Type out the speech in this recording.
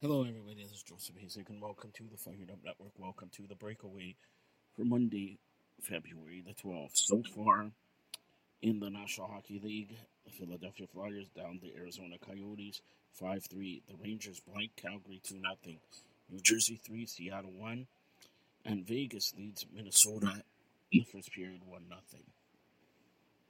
Hello, everybody. This is Joseph Hasek, and welcome to the Fired Up Network. Welcome to the breakaway for Monday, February the 12th. So far in the National Hockey League, the Philadelphia Flyers down the Arizona Coyotes 5 3. The Rangers blank Calgary 2 0. New Jersey 3, Seattle 1. And Vegas leads Minnesota in the first period 1 0.